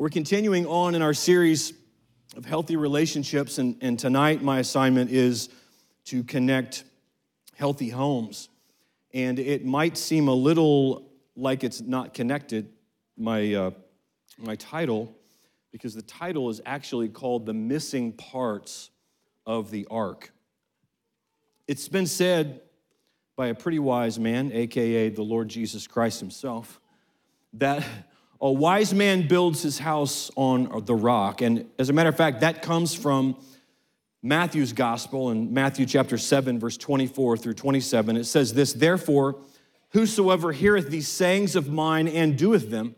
We're continuing on in our series of healthy relationships, and, and tonight my assignment is to connect healthy homes. And it might seem a little like it's not connected, my, uh, my title, because the title is actually called The Missing Parts of the Ark. It's been said by a pretty wise man, AKA the Lord Jesus Christ himself, that a wise man builds his house on the rock. And as a matter of fact, that comes from Matthew's gospel in Matthew chapter 7, verse 24 through 27. It says this Therefore, whosoever heareth these sayings of mine and doeth them,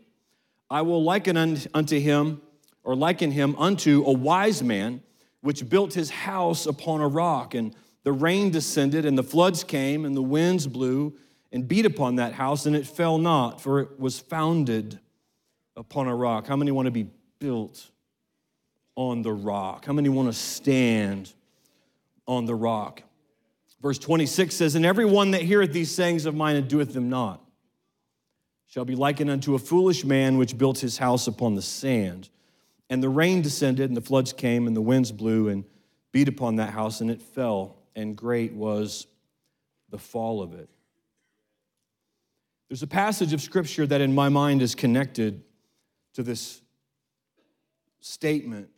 I will liken unto him, or liken him unto a wise man which built his house upon a rock. And the rain descended, and the floods came, and the winds blew and beat upon that house, and it fell not, for it was founded upon a rock? How many want to be built on the rock? How many want to stand on the rock? Verse 26 says, And everyone that heareth these sayings of mine and doeth them not shall be likened unto a foolish man which built his house upon the sand. And the rain descended, and the floods came, and the winds blew and beat upon that house, and it fell, and great was the fall of it. There's a passage of scripture that in my mind is connected to this statement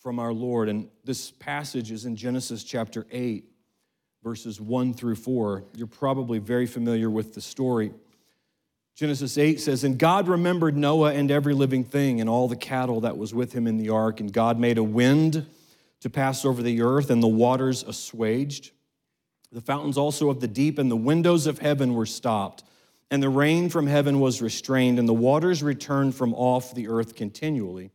from our Lord. And this passage is in Genesis chapter 8, verses 1 through 4. You're probably very familiar with the story. Genesis 8 says, And God remembered Noah and every living thing and all the cattle that was with him in the ark. And God made a wind to pass over the earth, and the waters assuaged. The fountains also of the deep and the windows of heaven were stopped and the rain from heaven was restrained, and the waters returned from off the earth continually.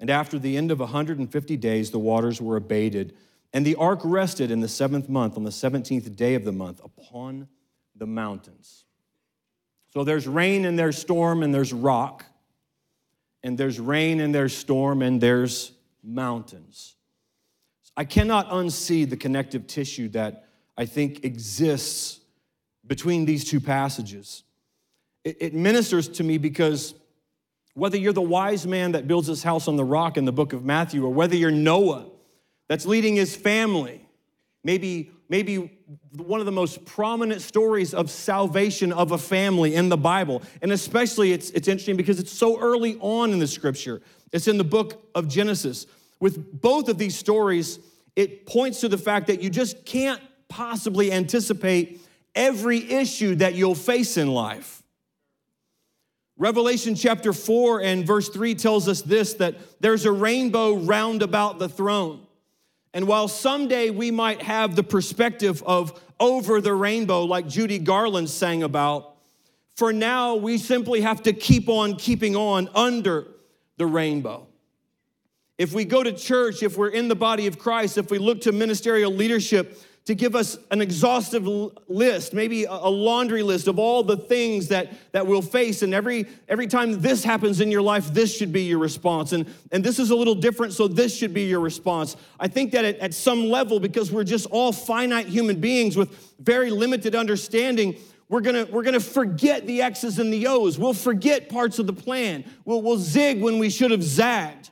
And after the end of 150 days, the waters were abated. And the ark rested in the seventh month, on the 17th day of the month, upon the mountains. So there's rain and there's storm and there's rock, and there's rain and there's storm and there's mountains. I cannot unsee the connective tissue that I think exists between these two passages it, it ministers to me because whether you're the wise man that builds his house on the rock in the book of Matthew, or whether you're Noah that's leading his family, maybe, maybe one of the most prominent stories of salvation of a family in the Bible. And especially, it's, it's interesting because it's so early on in the scripture. It's in the book of Genesis. With both of these stories, it points to the fact that you just can't possibly anticipate every issue that you'll face in life. Revelation chapter 4 and verse 3 tells us this that there's a rainbow round about the throne. And while someday we might have the perspective of over the rainbow, like Judy Garland sang about, for now we simply have to keep on keeping on under the rainbow. If we go to church, if we're in the body of Christ, if we look to ministerial leadership, to give us an exhaustive list, maybe a laundry list of all the things that, that we'll face. And every, every time this happens in your life, this should be your response. And, and this is a little different, so this should be your response. I think that at, at some level, because we're just all finite human beings with very limited understanding, we're gonna, we're gonna forget the X's and the O's. We'll forget parts of the plan. We'll, we'll zig when we should have zagged.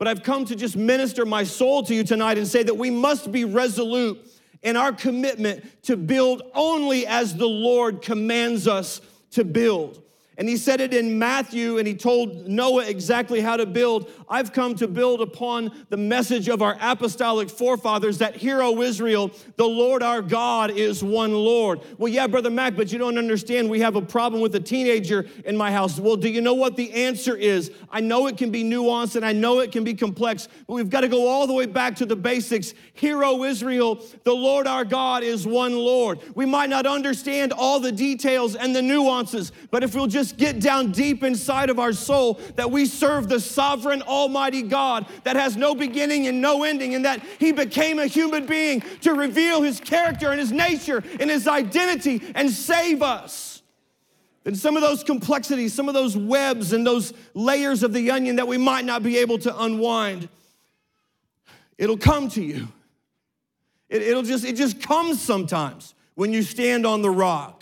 But I've come to just minister my soul to you tonight and say that we must be resolute and our commitment to build only as the Lord commands us to build. And he said it in Matthew, and he told Noah exactly how to build. I've come to build upon the message of our apostolic forefathers that, Hear, O Israel, the Lord our God is one Lord. Well, yeah, Brother Mack, but you don't understand. We have a problem with a teenager in my house. Well, do you know what the answer is? I know it can be nuanced and I know it can be complex, but we've got to go all the way back to the basics. Hear, O Israel, the Lord our God is one Lord. We might not understand all the details and the nuances, but if we'll just just get down deep inside of our soul that we serve the sovereign, almighty God that has no beginning and no ending, and that He became a human being to reveal His character and His nature and His identity and save us. Then some of those complexities, some of those webs and those layers of the onion that we might not be able to unwind, it'll come to you. It, will just, it just comes sometimes when you stand on the rock.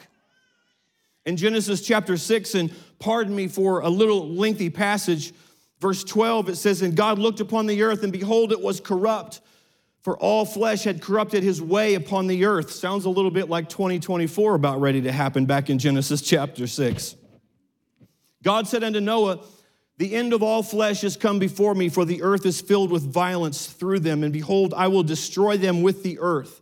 In Genesis chapter 6, and pardon me for a little lengthy passage, verse 12, it says, And God looked upon the earth, and behold, it was corrupt, for all flesh had corrupted his way upon the earth. Sounds a little bit like 2024 about ready to happen back in Genesis chapter 6. God said unto Noah, The end of all flesh is come before me, for the earth is filled with violence through them, and behold, I will destroy them with the earth.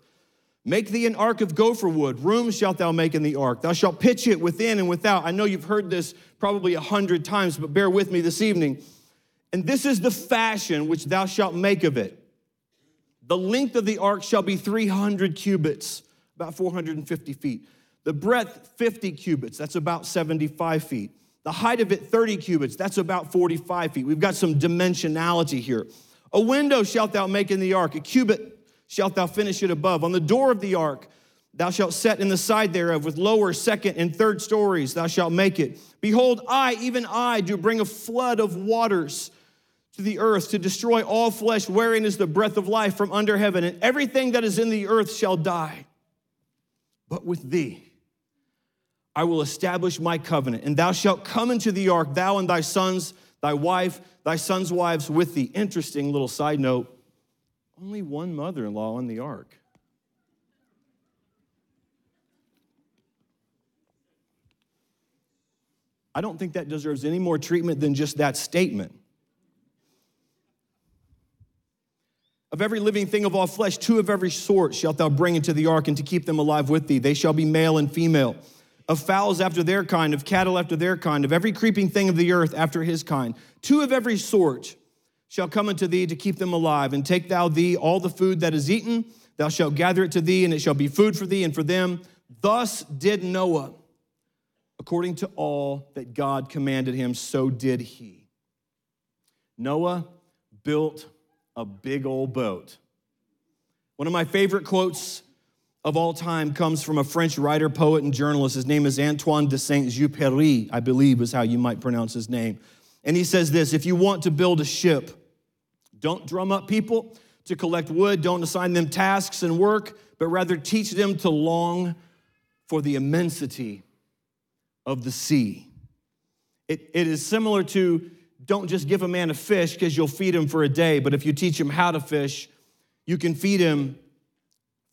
Make thee an ark of gopher wood. Rooms shalt thou make in the ark. Thou shalt pitch it within and without. I know you've heard this probably a hundred times, but bear with me this evening. And this is the fashion which thou shalt make of it. The length of the ark shall be 300 cubits, about 450 feet. The breadth, 50 cubits, that's about 75 feet. The height of it, 30 cubits, that's about 45 feet. We've got some dimensionality here. A window shalt thou make in the ark, a cubit shalt thou finish it above. On the door of the ark, thou shalt set in the side thereof with lower, second, and third stories, thou shalt make it. Behold, I, even I, do bring a flood of waters to the earth to destroy all flesh, wherein is the breath of life from under heaven, and everything that is in the earth shall die. But with thee, I will establish my covenant, and thou shalt come into the ark, thou and thy sons, thy wife, thy sons' wives with thee. Interesting little side note only one mother in law on the ark. I don't think that deserves any more treatment than just that statement. Of every living thing of all flesh, two of every sort shalt thou bring into the ark, and to keep them alive with thee. They shall be male and female. Of fowls after their kind, of cattle after their kind, of every creeping thing of the earth after his kind. Two of every sort shall come unto thee to keep them alive. And take thou thee all the food that is eaten, thou shalt gather it to thee, and it shall be food for thee and for them. Thus did Noah, according to all that God commanded him, so did he. Noah built a big old boat. One of my favorite quotes of all time comes from a French writer, poet, and journalist. His name is Antoine de Saint Exupéry, I believe is how you might pronounce his name. And he says this if you want to build a ship, don't drum up people to collect wood, don't assign them tasks and work, but rather teach them to long for the immensity of the sea. It, it is similar to don't just give a man a fish because you'll feed him for a day, but if you teach him how to fish, you can feed him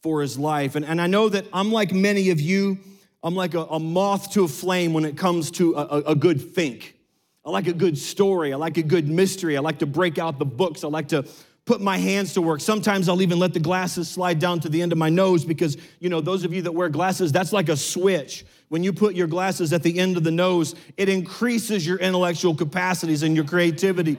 for his life. And, and I know that I'm like many of you, I'm like a, a moth to a flame when it comes to a, a, a good think. I like a good story. I like a good mystery. I like to break out the books. I like to put my hands to work. Sometimes I'll even let the glasses slide down to the end of my nose because, you know, those of you that wear glasses, that's like a switch. When you put your glasses at the end of the nose, it increases your intellectual capacities and your creativity.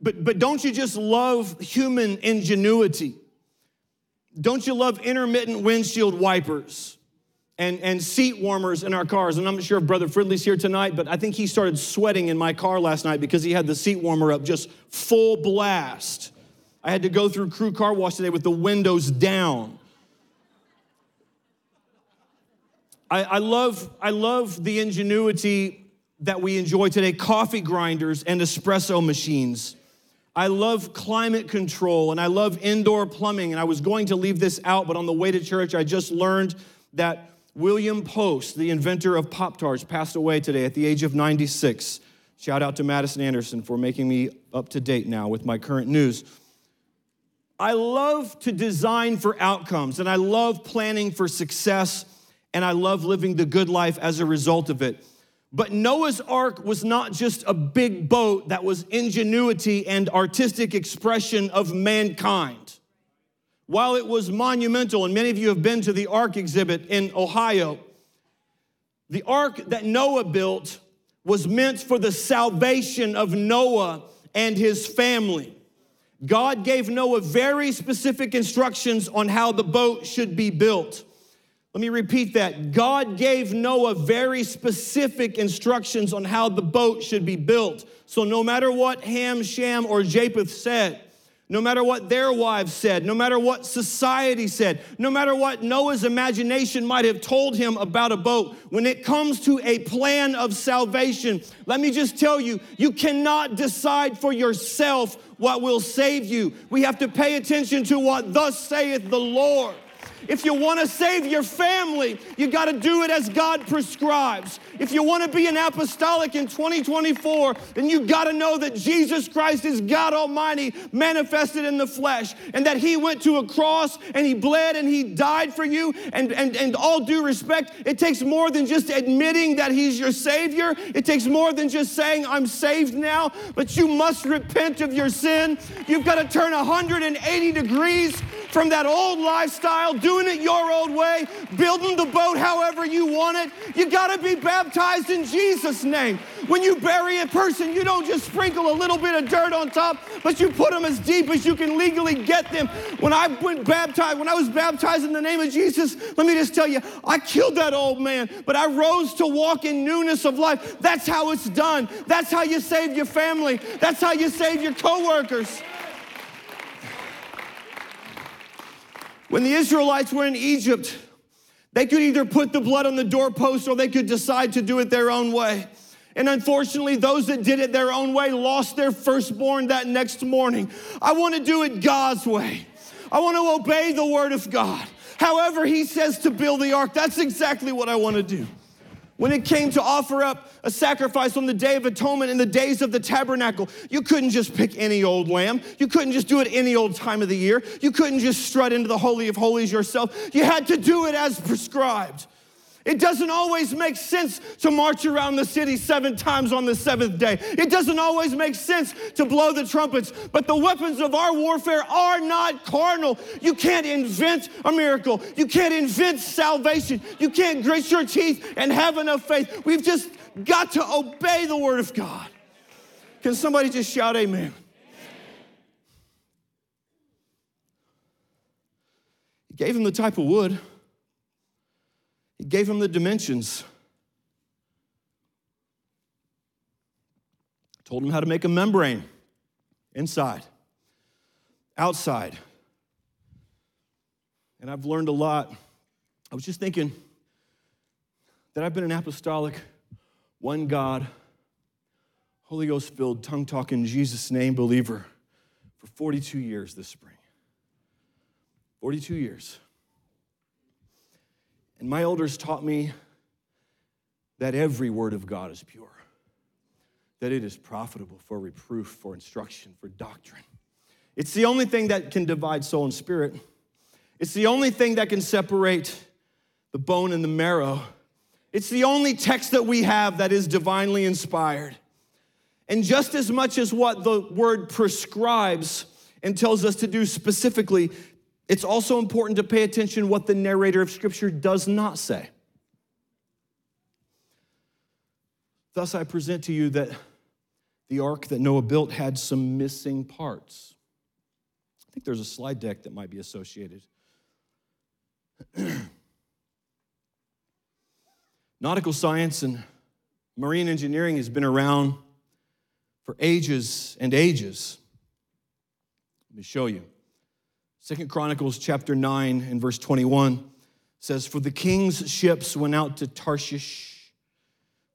But, but don't you just love human ingenuity? Don't you love intermittent windshield wipers? And, and seat warmers in our cars. And I'm not sure if Brother Fridley's here tonight, but I think he started sweating in my car last night because he had the seat warmer up just full blast. I had to go through crew car wash today with the windows down. I, I, love, I love the ingenuity that we enjoy today coffee grinders and espresso machines. I love climate control and I love indoor plumbing. And I was going to leave this out, but on the way to church, I just learned that William Post, the inventor of Pop Tarts, passed away today at the age of 96. Shout out to Madison Anderson for making me up to date now with my current news. I love to design for outcomes, and I love planning for success, and I love living the good life as a result of it. But Noah's Ark was not just a big boat that was ingenuity and artistic expression of mankind. While it was monumental, and many of you have been to the Ark exhibit in Ohio, the ark that Noah built was meant for the salvation of Noah and his family. God gave Noah very specific instructions on how the boat should be built. Let me repeat that. God gave Noah very specific instructions on how the boat should be built. So no matter what Ham, Shem, or Japheth said, no matter what their wives said, no matter what society said, no matter what Noah's imagination might have told him about a boat, when it comes to a plan of salvation, let me just tell you, you cannot decide for yourself what will save you. We have to pay attention to what thus saith the Lord. If you want to save your family, you got to do it as God prescribes. If you want to be an apostolic in 2024, then you got to know that Jesus Christ is God Almighty manifested in the flesh and that He went to a cross and He bled and He died for you. And, and, and all due respect, it takes more than just admitting that He's your Savior, it takes more than just saying, I'm saved now, but you must repent of your sin. You've got to turn 180 degrees from that old lifestyle. Do doing it your old way, building the boat however you want it. You got to be baptized in Jesus' name. When you bury a person, you don't just sprinkle a little bit of dirt on top, but you put them as deep as you can legally get them. When I went baptized, when I was baptized in the name of Jesus, let me just tell you, I killed that old man, but I rose to walk in newness of life. That's how it's done. That's how you save your family. That's how you save your coworkers. When the Israelites were in Egypt, they could either put the blood on the doorpost or they could decide to do it their own way. And unfortunately, those that did it their own way lost their firstborn that next morning. I want to do it God's way. I want to obey the word of God. However, He says to build the ark, that's exactly what I want to do. When it came to offer up a sacrifice on the Day of Atonement in the days of the tabernacle, you couldn't just pick any old lamb. You couldn't just do it any old time of the year. You couldn't just strut into the Holy of Holies yourself. You had to do it as prescribed. It doesn't always make sense to march around the city seven times on the seventh day. It doesn't always make sense to blow the trumpets, but the weapons of our warfare are not carnal. You can't invent a miracle. You can't invent salvation. You can't grit your teeth and have enough faith. We've just got to obey the word of God. Can somebody just shout amen? He gave him the type of wood. He gave him the dimensions. Told him how to make a membrane inside, outside. And I've learned a lot. I was just thinking that I've been an apostolic, one God, Holy Ghost filled, tongue talking, Jesus' name believer for 42 years this spring. 42 years. And my elders taught me that every word of God is pure, that it is profitable for reproof, for instruction, for doctrine. It's the only thing that can divide soul and spirit. It's the only thing that can separate the bone and the marrow. It's the only text that we have that is divinely inspired. And just as much as what the word prescribes and tells us to do specifically, it's also important to pay attention what the narrator of Scripture does not say. Thus, I present to you that the ark that Noah built had some missing parts. I think there's a slide deck that might be associated. Nautical science and marine engineering has been around for ages and ages. Let me show you. Second Chronicles chapter 9 and verse 21 says, For the king's ships went out to Tarshish.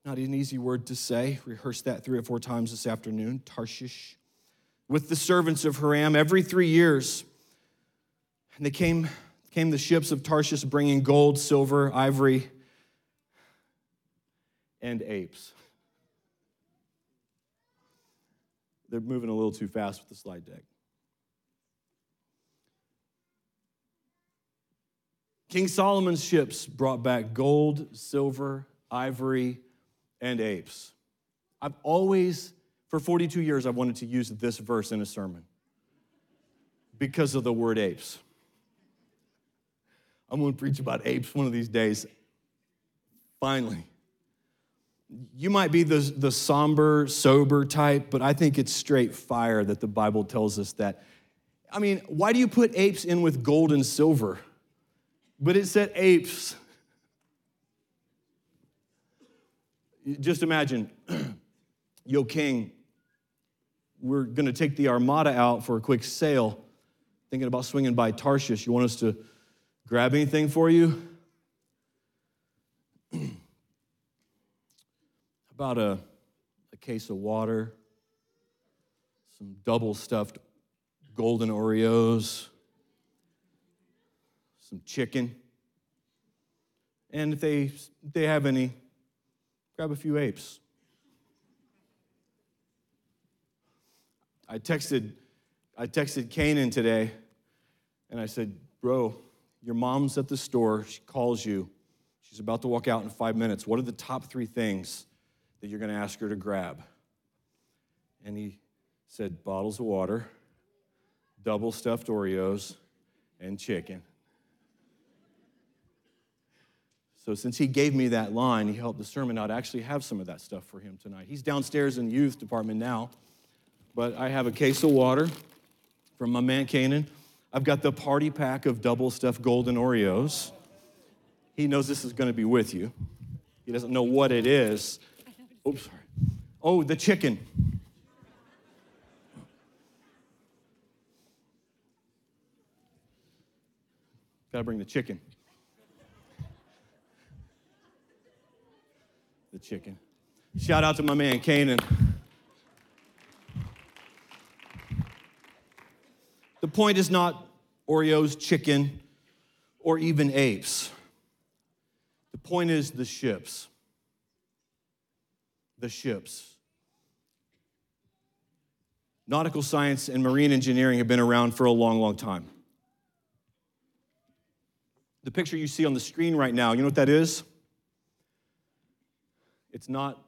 Not an easy word to say. Rehearse that three or four times this afternoon. Tarshish. With the servants of Hiram every three years. And they came, came the ships of Tarshish bringing gold, silver, ivory, and apes. They're moving a little too fast with the slide deck. King Solomon's ships brought back gold, silver, ivory, and apes. I've always, for 42 years, I've wanted to use this verse in a sermon because of the word apes. I'm gonna preach about apes one of these days. Finally. You might be the, the somber, sober type, but I think it's straight fire that the Bible tells us that. I mean, why do you put apes in with gold and silver? but it said apes. Just imagine, yo, king, we're gonna take the armada out for a quick sail. Thinking about swinging by Tarshish. You want us to grab anything for you? about a, a case of water, some double stuffed golden Oreos some chicken. And if they, they have any, grab a few apes. I texted, I texted Kanan today, and I said, Bro, your mom's at the store. She calls you. She's about to walk out in five minutes. What are the top three things that you're going to ask her to grab? And he said, Bottles of water, double stuffed Oreos, and chicken. So, since he gave me that line, he helped the sermon out I actually have some of that stuff for him tonight. He's downstairs in the youth department now, but I have a case of water from my man Canaan. I've got the party pack of double stuffed golden Oreos. He knows this is going to be with you. He doesn't know what it is. Oops, sorry. Oh, the chicken. Got to bring the chicken. The chicken. Shout out to my man Canaan. The point is not Oreos, chicken, or even apes. The point is the ships. The ships. Nautical science and marine engineering have been around for a long, long time. The picture you see on the screen right now, you know what that is? It's not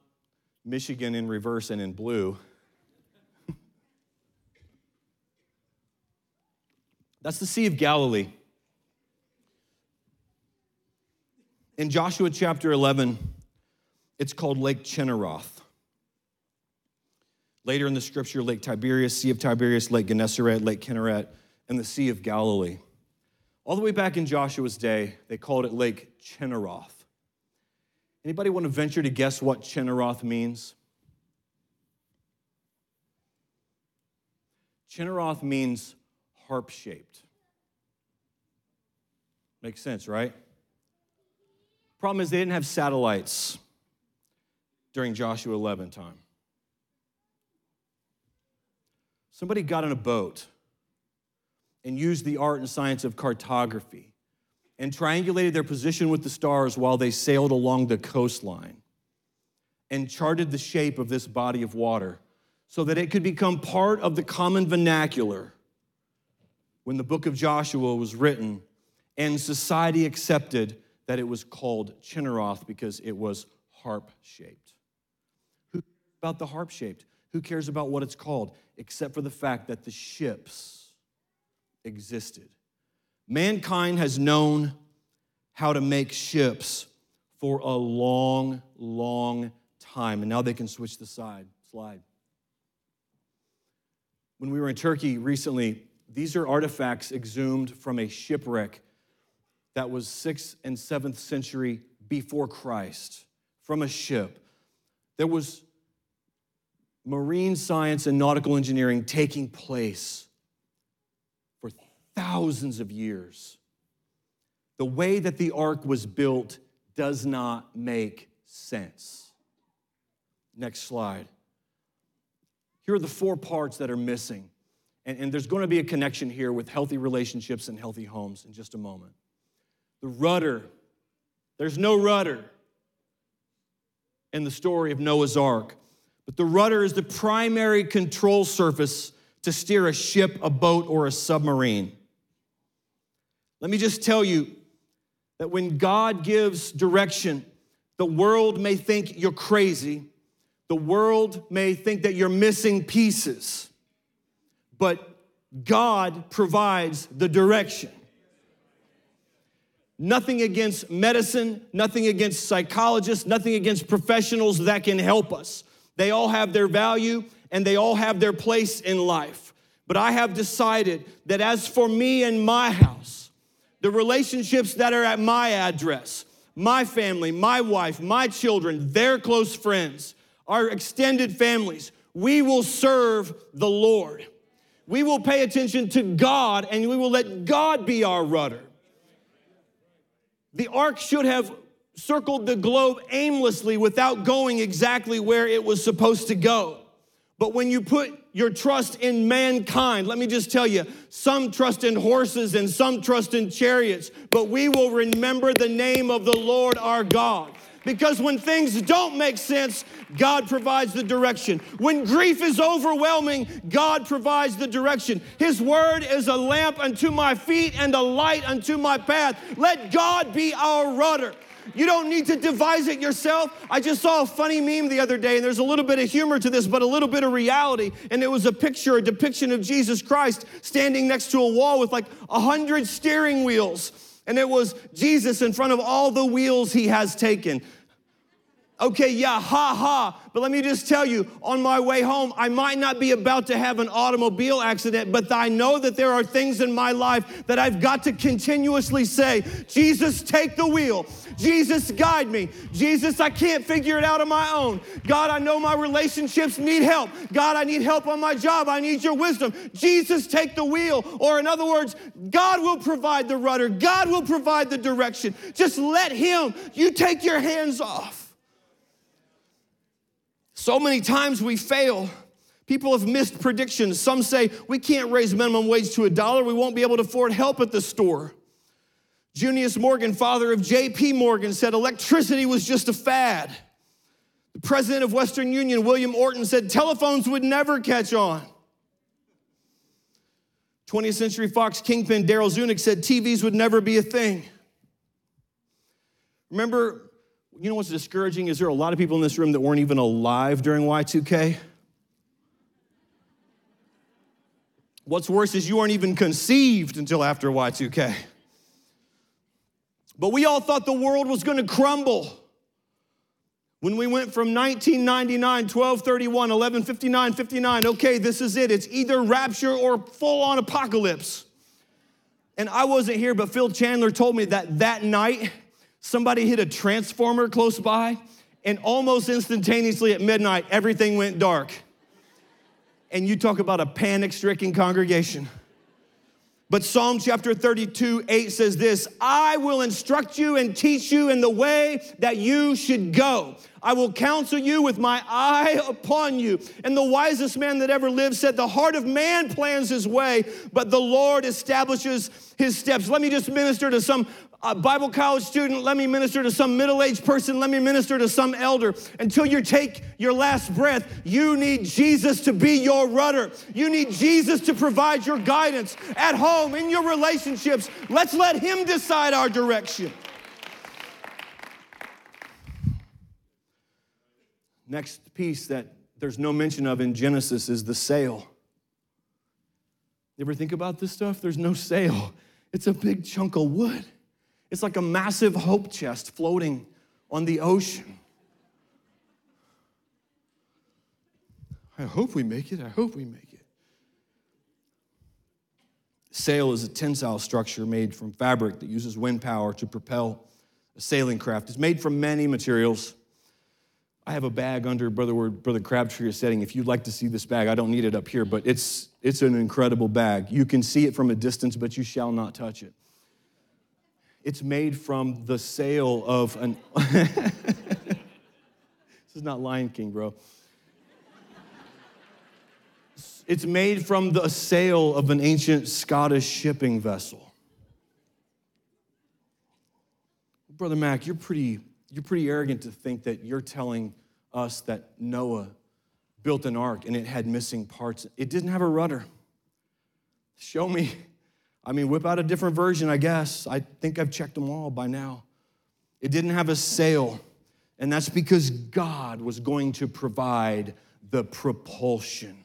Michigan in reverse and in blue. That's the Sea of Galilee. In Joshua chapter 11, it's called Lake Chinneroth. Later in the scripture, Lake Tiberias, Sea of Tiberias, Lake Gennesaret, Lake Kinneret, and the Sea of Galilee. All the way back in Joshua's day, they called it Lake Chinneroth. Anybody want to venture to guess what Chinneroth means? Chinneroth means harp shaped. Makes sense, right? Problem is, they didn't have satellites during Joshua 11 time. Somebody got on a boat and used the art and science of cartography and triangulated their position with the stars while they sailed along the coastline and charted the shape of this body of water so that it could become part of the common vernacular when the book of Joshua was written and society accepted that it was called Chinneroth because it was harp shaped. Who cares about the harp shaped? Who cares about what it's called except for the fact that the ships existed? Mankind has known how to make ships for a long, long time, and now they can switch the side, slide. When we were in Turkey recently, these are artifacts exhumed from a shipwreck that was 6th and 7th century before Christ from a ship. There was marine science and nautical engineering taking place thousands of years. The way that the ark was built does not make sense. Next slide. Here are the four parts that are missing. And, and, there's going to be a connection here with healthy relationships and healthy homes in just a moment. The rudder, there's no rudder in the story of Noah's Ark, but the rudder is the primary control surface to steer a ship, a boat, or a submarine. Let me just tell you that when God gives direction, the world may think you're crazy. The world may think that you're missing pieces. But God provides the direction. Nothing against medicine, nothing against psychologists, nothing against professionals that can help us. They all have their value and they all have their place in life. But I have decided that as for me and my house, the relationships that are at my address, my family, my wife, my children, their close friends, our extended families, we will serve the Lord. We will pay attention to God and we will let God be our rudder. The ark should have circled the globe aimlessly without going exactly where it was supposed to go. But when you put your trust in mankind, let me just tell you, some trust in horses and some trust in chariots, but we will remember the name of the Lord our God. Because when things don't make sense, God provides the direction. When grief is overwhelming, God provides the direction. His word is a lamp unto my feet and a light unto my path. Let God be our rudder. You don't need to devise it yourself. I just saw a funny meme the other day, and there's a little bit of humor to this, but a little bit of reality. And it was a picture, a depiction of Jesus Christ standing next to a wall with like a hundred steering wheels. And it was Jesus in front of all the wheels he has taken. Okay, yeah, ha ha. But let me just tell you, on my way home, I might not be about to have an automobile accident, but I know that there are things in my life that I've got to continuously say, Jesus, take the wheel. Jesus, guide me. Jesus, I can't figure it out on my own. God, I know my relationships need help. God, I need help on my job. I need your wisdom. Jesus, take the wheel. Or, in other words, God will provide the rudder, God will provide the direction. Just let Him, you take your hands off. So many times we fail. People have missed predictions. Some say we can't raise minimum wage to a dollar. We won't be able to afford help at the store. Junius Morgan, father of J.P. Morgan, said electricity was just a fad. The president of Western Union, William Orton, said telephones would never catch on. 20th Century Fox kingpin Darryl Zanuck said TVs would never be a thing. Remember you know what's discouraging? Is there a lot of people in this room that weren't even alive during Y2K? What's worse is you weren't even conceived until after Y2K. But we all thought the world was gonna crumble. When we went from 1999, 1231, 1159, 59, okay, this is it. It's either rapture or full on apocalypse. And I wasn't here, but Phil Chandler told me that that night, Somebody hit a transformer close by, and almost instantaneously at midnight, everything went dark. And you talk about a panic stricken congregation. But Psalm chapter 32, 8 says this I will instruct you and teach you in the way that you should go. I will counsel you with my eye upon you. And the wisest man that ever lived said, The heart of man plans his way, but the Lord establishes his steps. Let me just minister to some a Bible college student, let me minister to some middle aged person, let me minister to some elder. Until you take your last breath, you need Jesus to be your rudder. You need Jesus to provide your guidance at home, in your relationships. Let's let Him decide our direction. Next piece that there's no mention of in Genesis is the sail. You ever think about this stuff? There's no sail, it's a big chunk of wood. It's like a massive hope chest floating on the ocean. I hope we make it. I hope we make it. Sail is a tensile structure made from fabric that uses wind power to propel a sailing craft. It's made from many materials. I have a bag under Brother Brother Crabtree is setting. If you'd like to see this bag, I don't need it up here, but it's it's an incredible bag. You can see it from a distance, but you shall not touch it. It's made from the sail of an. this is not Lion King, bro. It's made from the sail of an ancient Scottish shipping vessel. Brother Mack, you're pretty, you're pretty arrogant to think that you're telling us that Noah built an ark and it had missing parts. It didn't have a rudder. Show me I mean, whip out a different version, I guess. I think I've checked them all by now. It didn't have a sail, and that's because God was going to provide the propulsion.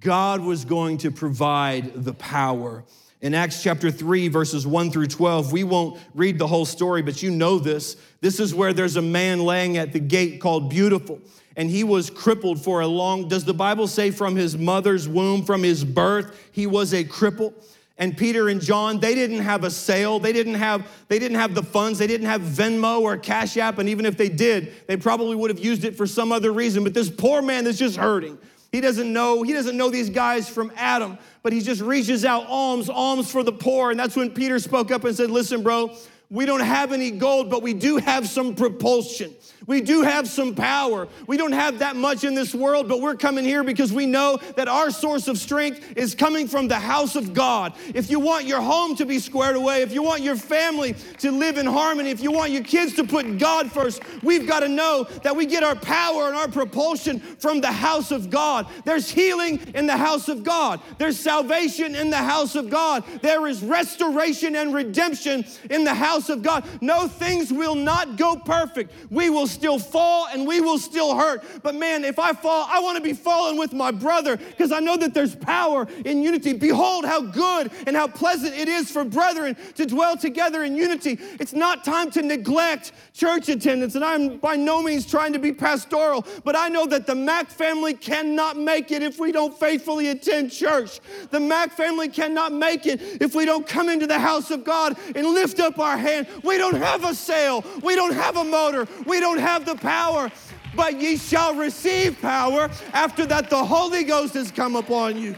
God was going to provide the power. In Acts chapter 3, verses 1 through 12, we won't read the whole story, but you know this. This is where there's a man laying at the gate called Beautiful, and he was crippled for a long, does the Bible say from his mother's womb, from his birth, he was a cripple? And Peter and John, they didn't have a sail. They didn't have, they didn't have the funds. They didn't have Venmo or Cash App. And even if they did, they probably would have used it for some other reason. But this poor man is just hurting. He doesn't know, he doesn't know these guys from Adam, but he just reaches out alms, alms for the poor. And that's when Peter spoke up and said, Listen, bro, we don't have any gold, but we do have some propulsion. We do have some power. We don't have that much in this world, but we're coming here because we know that our source of strength is coming from the house of God. If you want your home to be squared away, if you want your family to live in harmony, if you want your kids to put God first, we've got to know that we get our power and our propulsion from the house of God. There's healing in the house of God, there's salvation in the house of God, there is restoration and redemption in the house of God. No, things will not go perfect. We will still fall and we will still hurt. But man, if I fall, I want to be falling with my brother because I know that there's power in unity. Behold, how good and how pleasant it is for brethren to dwell together in unity. It's not time to neglect church attendance, and I'm by no means trying to be pastoral, but I know that the Mack family cannot make it if we don't faithfully attend church. The Mack family cannot make it if we don't come into the house of God and lift up our hand. We don't have a sail, we don't have a motor, we don't have the power, but ye shall receive power after that the Holy Ghost has come upon you.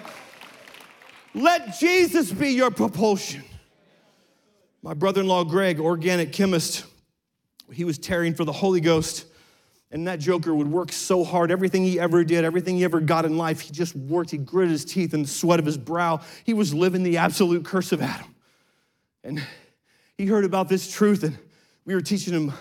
Let Jesus be your propulsion. My brother in law, Greg, organic chemist, he was tearing for the Holy Ghost. And that joker would work so hard. Everything he ever did, everything he ever got in life, he just worked. He gritted his teeth and the sweat of his brow. He was living the absolute curse of Adam. And he heard about this truth, and we were teaching him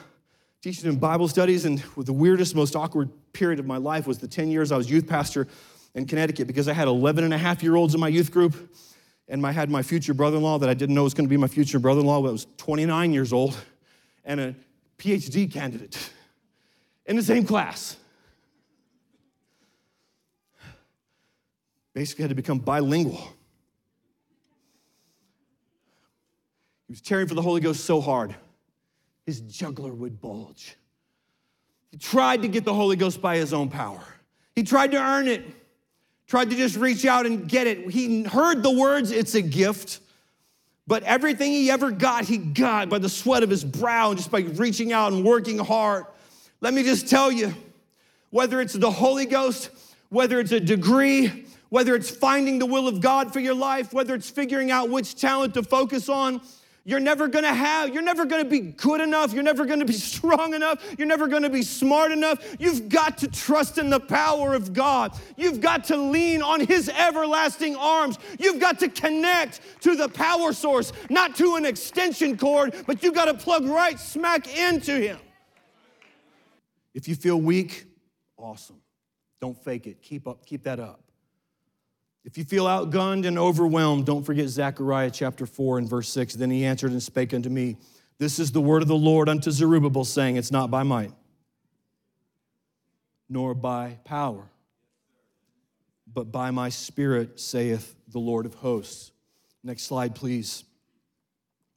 teaching in Bible studies, and the weirdest, most awkward period of my life was the 10 years I was youth pastor in Connecticut because I had 11 and a half year olds in my youth group, and I had my future brother in law that I didn't know was going to be my future brother in law, that was 29 years old, and a PhD candidate in the same class. Basically, had to become bilingual. Was tearing for the Holy Ghost so hard his jugular would bulge. He tried to get the Holy Ghost by his own power. He tried to earn it, tried to just reach out and get it. He heard the words, it's a gift. But everything he ever got, he got by the sweat of his brow just by reaching out and working hard. Let me just tell you whether it's the Holy Ghost, whether it's a degree, whether it's finding the will of God for your life, whether it's figuring out which talent to focus on, you're never gonna have, you're never gonna be good enough, you're never gonna be strong enough, you're never gonna be smart enough. You've got to trust in the power of God. You've got to lean on His everlasting arms. You've got to connect to the power source, not to an extension cord, but you've got to plug right smack into Him. If you feel weak, awesome. Don't fake it. Keep up, keep that up. If you feel outgunned and overwhelmed, don't forget Zechariah chapter 4 and verse 6. Then he answered and spake unto me, This is the word of the Lord unto Zerubbabel, saying, It's not by might, nor by power, but by my spirit, saith the Lord of hosts. Next slide, please.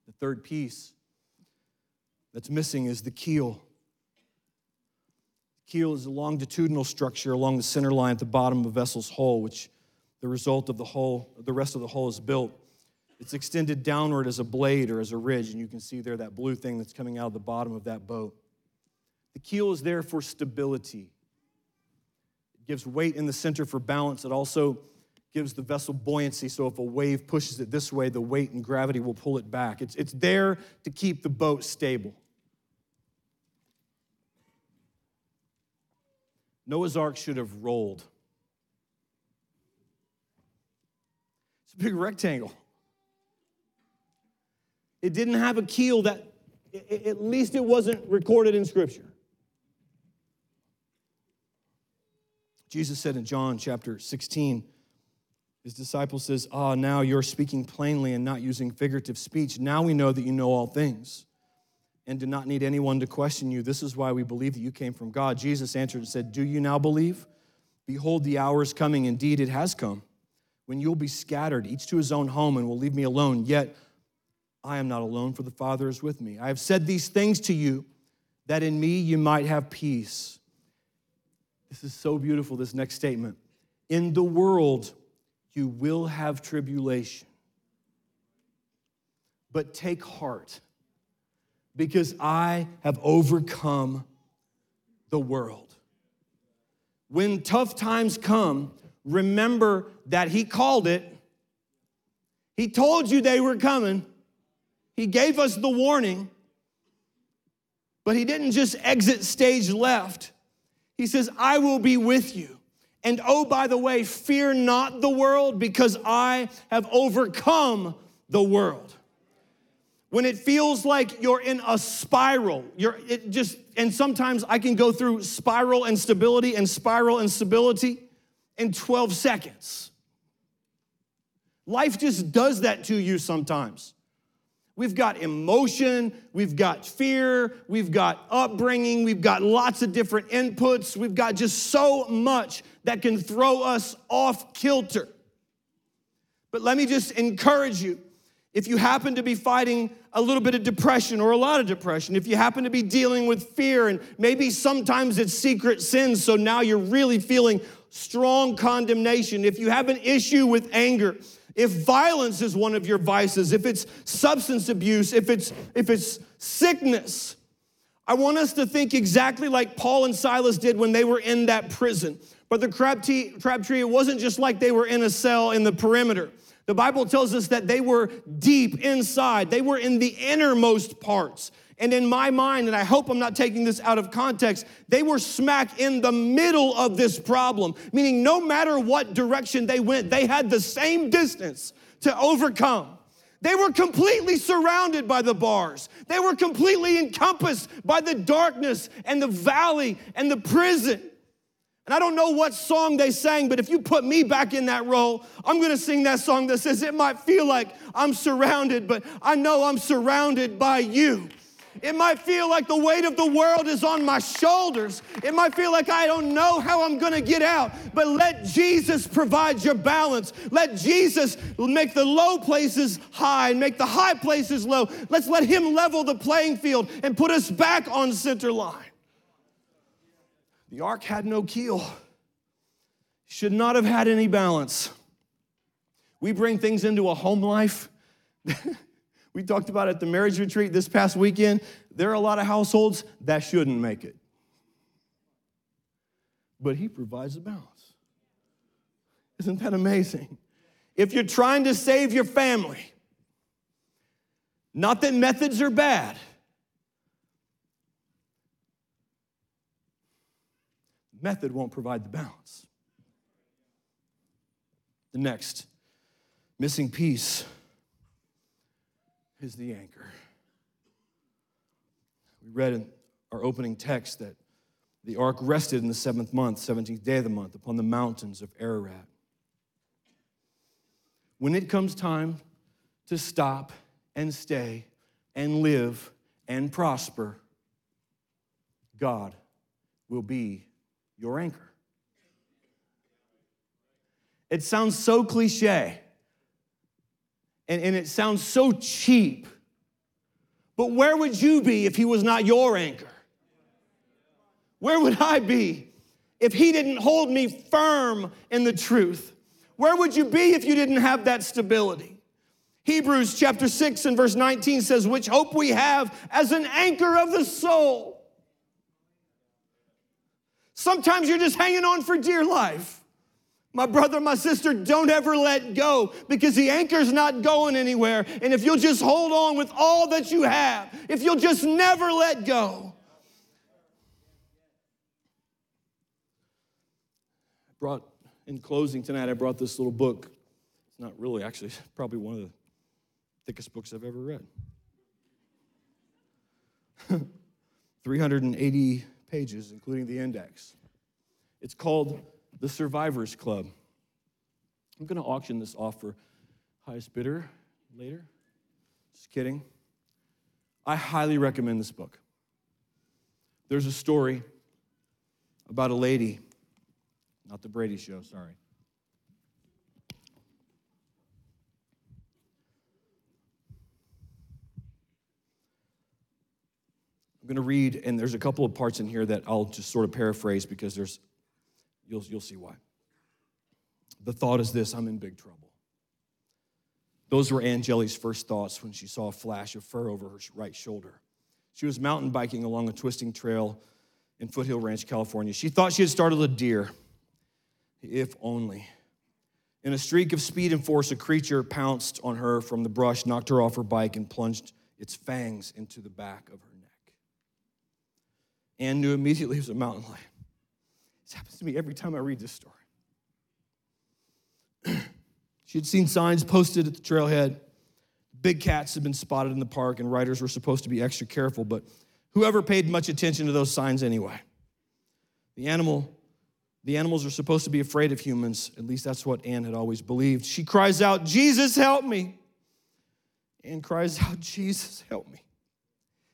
The third piece that's missing is the keel. The keel is a longitudinal structure along the center line at the bottom of a vessel's hull, which the result of the whole, the rest of the hull is built. It's extended downward as a blade or as a ridge, and you can see there that blue thing that's coming out of the bottom of that boat. The keel is there for stability. It gives weight in the center for balance. It also gives the vessel buoyancy, so if a wave pushes it this way, the weight and gravity will pull it back. It's, it's there to keep the boat stable. Noah's Ark should have rolled. Big rectangle. It didn't have a keel that, at least it wasn't recorded in Scripture. Jesus said in John chapter 16, his disciple says, Ah, now you're speaking plainly and not using figurative speech. Now we know that you know all things and do not need anyone to question you. This is why we believe that you came from God. Jesus answered and said, Do you now believe? Behold, the hour is coming. Indeed, it has come when you'll be scattered, each to his own home, and will leave me alone. Yet I am not alone, for the Father is with me. I have said these things to you that in me you might have peace. This is so beautiful, this next statement. In the world you will have tribulation. but take heart, because I have overcome the world. When tough times come, remember that He called it. He told you they were coming. He gave us the warning, but He didn't just exit stage left. He says, I will be with you. And oh, by the way, fear not the world because I have overcome the world. When it feels like you're in a spiral, you're it just, and sometimes I can go through spiral and stability and spiral and instability in 12 seconds. Life just does that to you sometimes. We've got emotion, we've got fear, we've got upbringing, we've got lots of different inputs, we've got just so much that can throw us off kilter. But let me just encourage you if you happen to be fighting a little bit of depression or a lot of depression, if you happen to be dealing with fear and maybe sometimes it's secret sins, so now you're really feeling strong condemnation, if you have an issue with anger, if violence is one of your vices, if it's substance abuse, if it's if it's sickness, I want us to think exactly like Paul and Silas did when they were in that prison. But the Crabtree, Crabtree, it wasn't just like they were in a cell in the perimeter. The Bible tells us that they were deep inside. They were in the innermost parts. And in my mind, and I hope I'm not taking this out of context, they were smack in the middle of this problem, meaning no matter what direction they went, they had the same distance to overcome. They were completely surrounded by the bars. They were completely encompassed by the darkness and the valley and the prison. And I don't know what song they sang, but if you put me back in that role, I'm gonna sing that song that says, It might feel like I'm surrounded, but I know I'm surrounded by you. It might feel like the weight of the world is on my shoulders. It might feel like I don't know how I'm going to get out. But let Jesus provide your balance. Let Jesus make the low places high and make the high places low. Let's let Him level the playing field and put us back on center line. The ark had no keel, should not have had any balance. We bring things into a home life. We talked about at the marriage retreat this past weekend. There are a lot of households that shouldn't make it. But He provides a balance. Isn't that amazing? If you're trying to save your family, not that methods are bad, method won't provide the balance. The next missing piece is the anchor. We read in our opening text that the ark rested in the seventh month, 17th day of the month, upon the mountains of Ararat. When it comes time to stop and stay and live and prosper, God will be your anchor. It sounds so cliche and, and it sounds so cheap. But where would you be if he was not your anchor? Where would I be if he didn't hold me firm in the truth? Where would you be if you didn't have that stability? Hebrews chapter 6 and verse 19 says, Which hope we have as an anchor of the soul. Sometimes you're just hanging on for dear life. My brother, my sister, don't ever let go because the anchor's not going anywhere. And if you'll just hold on with all that you have, if you'll just never let go. Brought, in closing tonight, I brought this little book. It's not really, actually, probably one of the thickest books I've ever read. 380 pages, including the index. It's called the Survivors Club. I'm going to auction this off for highest bidder later. Just kidding. I highly recommend this book. There's a story about a lady, not the Brady Show, sorry. I'm going to read, and there's a couple of parts in here that I'll just sort of paraphrase because there's You'll, you'll see why. The thought is this I'm in big trouble. Those were Anne Hjelle's first thoughts when she saw a flash of fur over her right shoulder. She was mountain biking along a twisting trail in Foothill Ranch, California. She thought she had startled a deer, if only. In a streak of speed and force, a creature pounced on her from the brush, knocked her off her bike, and plunged its fangs into the back of her neck. Anne knew immediately it was a mountain lion. This happens to me every time I read this story. she had seen signs posted at the trailhead. Big cats had been spotted in the park, and riders were supposed to be extra careful, but whoever paid much attention to those signs anyway? The animal the animals are supposed to be afraid of humans. At least that's what Anne had always believed. She cries out, Jesus, help me. Anne cries out, Jesus, help me.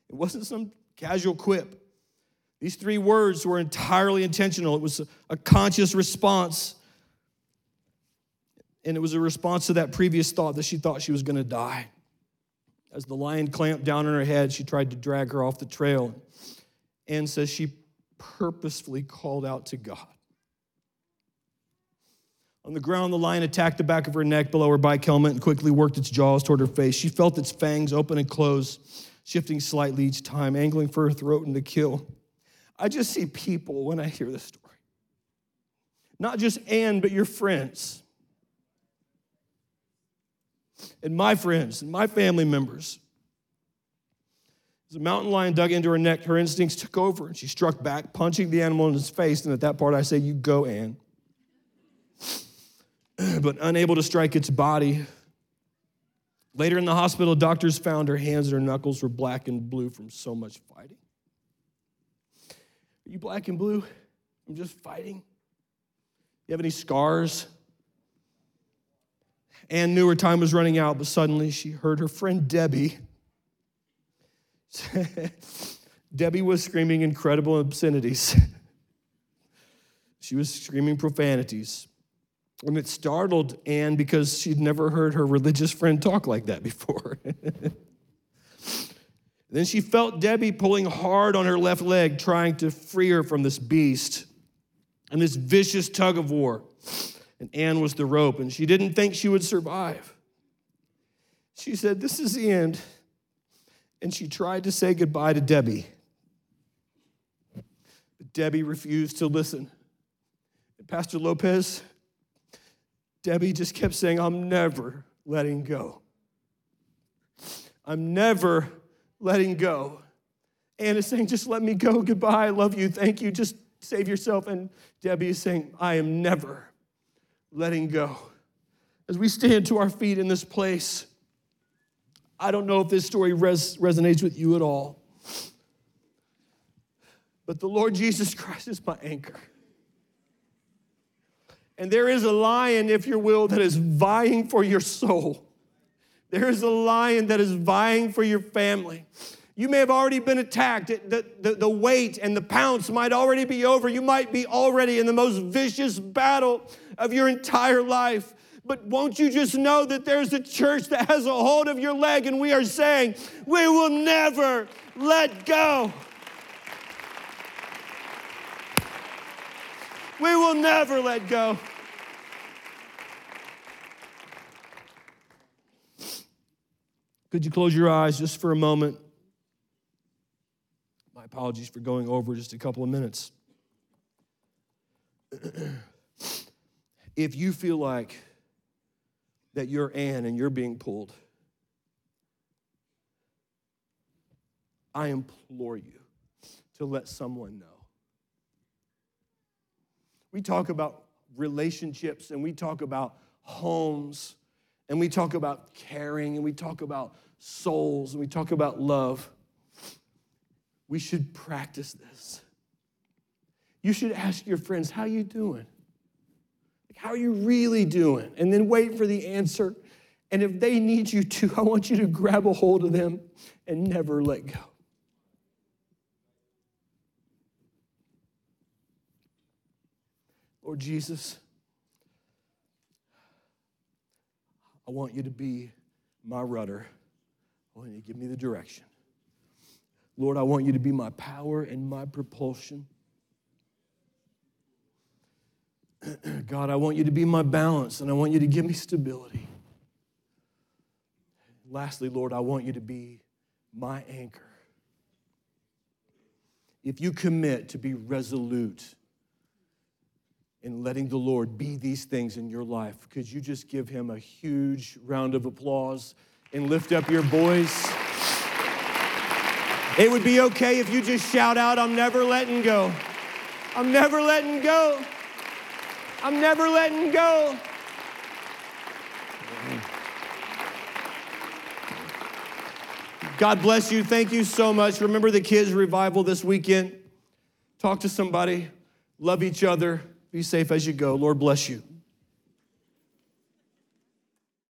It wasn't some casual quip. These three words were entirely intentional. It was a conscious response. And it was a response to that previous thought that she thought she was going to die. As the lion clamped down on her head, she tried to drag her off the trail. Anne says she purposefully called out to God. On the ground, the lion attacked the back of her neck below her bike helmet and quickly worked its jaws toward her face. She felt its fangs open and close, shifting slightly each time, angling for her throat and to kill. I just see people when I hear this story. Not just Anne, but your friends. And my friends and my family members. As a mountain lion dug into her neck, her instincts took over and she struck back, punching the animal in its face. And at that part, I say, You go, Anne. but unable to strike its body. Later in the hospital, doctors found her hands and her knuckles were black and blue from so much fighting. Are you black and blue I'm just fighting? You have any scars? Anne knew her time was running out, but suddenly she heard her friend Debbie. Debbie was screaming incredible obscenities. she was screaming profanities. And it startled Anne because she'd never heard her religious friend talk like that before. then she felt Debbie pulling hard on her left leg, trying to free her from this beast and this vicious tug of war. And Anne was the rope, and she didn't think she would survive. She said, This is the end. And she tried to say goodbye to Debbie. But Debbie refused to listen. And Pastor Lopez, Debbie just kept saying, I'm never letting go. I'm never letting go. Anne is saying, just let me go. Goodbye. I love you. Thank you. Just save yourself. And Debbie is saying, I am never letting go. As we stand to our feet in this place, I don't know if this story res- resonates with you at all, but the Lord Jesus Christ is my anchor. And there is a lion, if you will, that is vying for your soul. There is a lion that is vying for your family. You may have already been attacked. The, the, the weight and the pounce might already be over. You might be already in the most vicious battle of your entire life. But won't you just know that there's a church that has a hold of your leg, and we are saying, we will never let go. We will never let go. Could you close your eyes just for a moment? My apologies for going over just a couple of minutes. if you feel like that you're Anne and you're being pulled, I implore you to let someone know. We talk about relationships and we talk about homes and we talk about caring and we talk about souls and we talk about love. We should practice this. You should ask your friends, how you doing? How are you really doing? And then wait for the answer. And if they need you to, I want you to grab a hold of them and never let go. Lord Jesus, I want you to be my rudder. Want you to give me the direction. Lord, I want you to be my power and my propulsion. God, I want you to be my balance and I want you to give me stability. Lastly, Lord, I want you to be my anchor. If you commit to be resolute in letting the Lord be these things in your life, could you just give him a huge round of applause and lift up your voice? It would be okay if you just shout out, I'm never letting go. I'm never letting go. I'm never letting go. God bless you. Thank you so much. Remember the kids' revival this weekend. Talk to somebody, love each other, be safe as you go. Lord bless you.